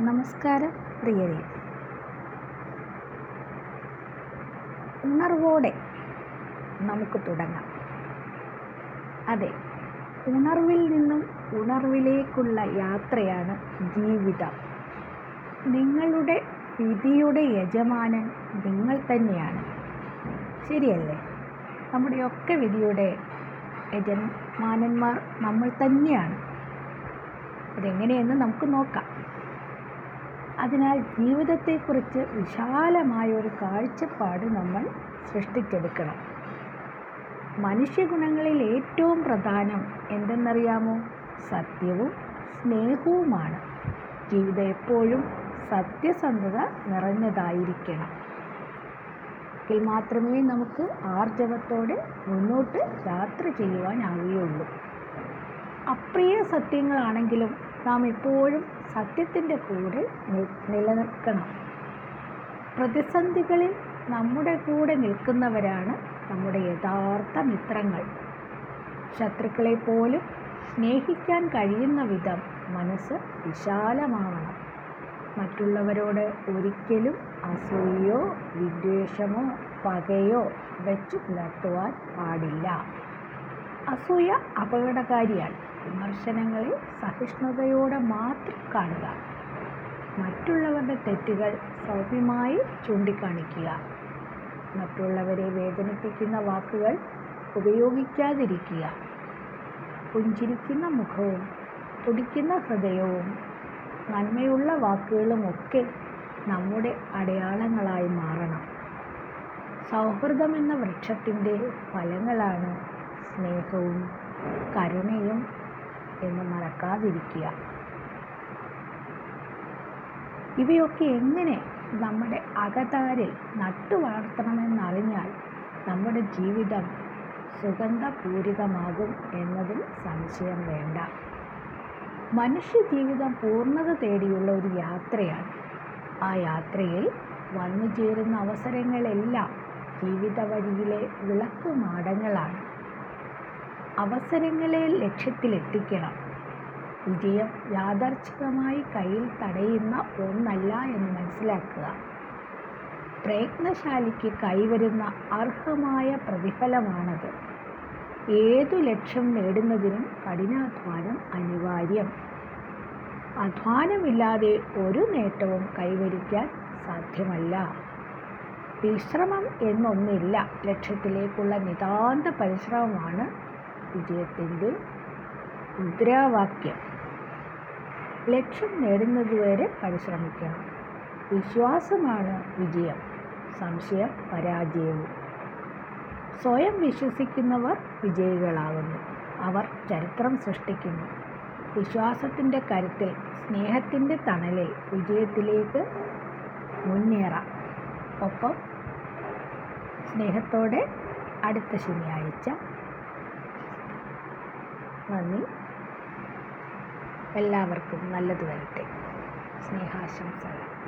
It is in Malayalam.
നമസ്കാരം പ്രിയരെ. ഉണർവോടെ നമുക്ക് തുടങ്ങാം. അതെ ഉണർവിൽ നിന്നും ഉണർവിലേക്കുള്ള യാത്രയാണ് ജീവിതം. നിങ്ങളുടെ വിധിയുടെ യജമാനൻ നിങ്ങൾ തന്നെയാണ്. ശരിയല്ലേ? നമ്മുടെയൊക്കെ വിധിയുടെ യജമാനന്മാർ നമ്മൾ തന്നെയാണ്. അതെങ്ങനെയെന്ന് നമുക്ക് നോക്കാം. അതിനാൽ ജീവിതത്തെക്കുറിച്ച് വിശാലമായ ഒരു കാഴ്ചപ്പാട് നമ്മൾ സൃഷ്ടിച്ചെടുക്കണം. മനുഷ്യഗുണങ്ങളിൽ ഏറ്റവും പ്രധാനം എന്തെന്നറിയാമോ? സത്യവും സ്നേഹവുമാണ്. ജീവിതം എപ്പോഴും സത്യസന്ധത നിറഞ്ഞതായിരിക്കണം. എങ്കിൽ മാത്രമേ നമുക്ക് ആർജവത്തോടെ മുന്നോട്ട് യാത്ര ചെയ്യുവാനാവുകയുള്ളൂ. അപ്രിയ സത്യങ്ങളാണെങ്കിലും നാം എപ്പോഴും സത്യത്തിന്റെ കൂടെ നിലനിൽക്കണം പ്രതിസന്ധികളിൽ നമ്മുടെ കൂടെ നിൽക്കുന്നവരാണ് നമ്മുടെ യഥാർത്ഥ മിത്രങ്ങൾ. ശത്രുക്കളെ പോലും സ്നേഹിക്കാൻ കഴിയുന്ന വിധം മനസ്സ് വിശാലമാവണം. മറ്റുള്ളവരോട് ഒരിക്കലും അസൂയയോ വിദ്വേഷമോ പകയോ വെച്ചു പുലർത്തുവാൻ പാടില്ല. അസൂയ അപകടകാരിയാണ്. വിമർശനങ്ങളെ സഹിഷ്ണുതയോടെ മാത്രം കാണുക. മറ്റുള്ളവരുടെ തെറ്റുകൾ സൗമ്യമായി ചൂണ്ടിക്കാണിക്കുക. മറ്റുള്ളവരെ വേദനിപ്പിക്കുന്ന വാക്കുകൾ ഉപയോഗിക്കാതിരിക്കുക. പുഞ്ചിരിക്കുന്ന മുഖവും തുടിക്കുന്ന ഹൃദയവും നന്മയുള്ള വാക്കുകളുമൊക്കെ നമ്മുടെ അടയാളങ്ങളായി മാറണം. സൗഹൃദം എന്ന വൃക്ഷത്തിന്റെ ഫലങ്ങളാണ് സ്നേഹവും കരുണയും എന്ന് മറക്കാതിരിക്കുക. ഇവയൊക്കെ എങ്ങനെ നമ്മുടെ അകതാരിൽ നട്ടു വളർത്തണമെന്നറിഞ്ഞാൽ നമ്മുടെ ജീവിതം സുഗന്ധപൂരിതമാകും എന്നതിൽ സംശയം വേണ്ട. മനുഷ്യ ജീവിതം പൂർണത തേടിയുള്ള ഒരു യാത്രയാണ്. ആ യാത്രയിൽ വന്നു ചേരുന്ന അവസരങ്ങളെല്ലാം ജീവിത വഴിയിലെ വിളക്കുമാടങ്ങളാണ് അവസരങ്ങളെ ലക്ഷ്യത്തിലെത്തിക്കണം. വിജയം യാദർച്ഛികമായി കയ്യിൽ തടയുന്ന ഒന്നല്ല എന്ന് മനസ്സിലാക്കുക. പ്രയത്നശാലിക്ക് കൈവരുന്ന അർഹമായ പ്രതിഫലമാണത്. ഏതു ലക്ഷ്യം നേടുന്നതിനും കഠിനാധ്വാനം അനിവാര്യം. അധ്വാനമില്ലാതെ ഒരു നേട്ടവും കൈവരിക്കാൻ സാധ്യമല്ല. വിശ്രമം എന്നൊന്നില്ല ലക്ഷ്യത്തിലേക്കുള്ള നിതാന്ത പരിശ്രമമാണ് വിജയത്തിന്റെ മുദ്രാവാക്യം. ലക്ഷ്യം നേടുന്നതുവരെ പരിശ്രമിക്കണം. വിശ്വാസമാണ് വിജയം. സംശയം പരാജയവും. സ്വയം വിശ്വസിക്കുന്നവർ വിജയികളാകുന്നു. അവർ ചരിത്രം സൃഷ്ടിക്കുന്നു. വിശ്വാസത്തിന്റെ കരുത്തിൽ സ്നേഹത്തിന്റെ തണലിൽ വിജയത്തിലേക്ക് മുന്നേറാം. ഒപ്പം സ്നേഹത്തോടെ അടുത്ത ശനിയാഴ്ച നന്ദി. എല്ലാവർക്കും നല്ലത് വരട്ടെ. സ്നേഹാശംസകൾ.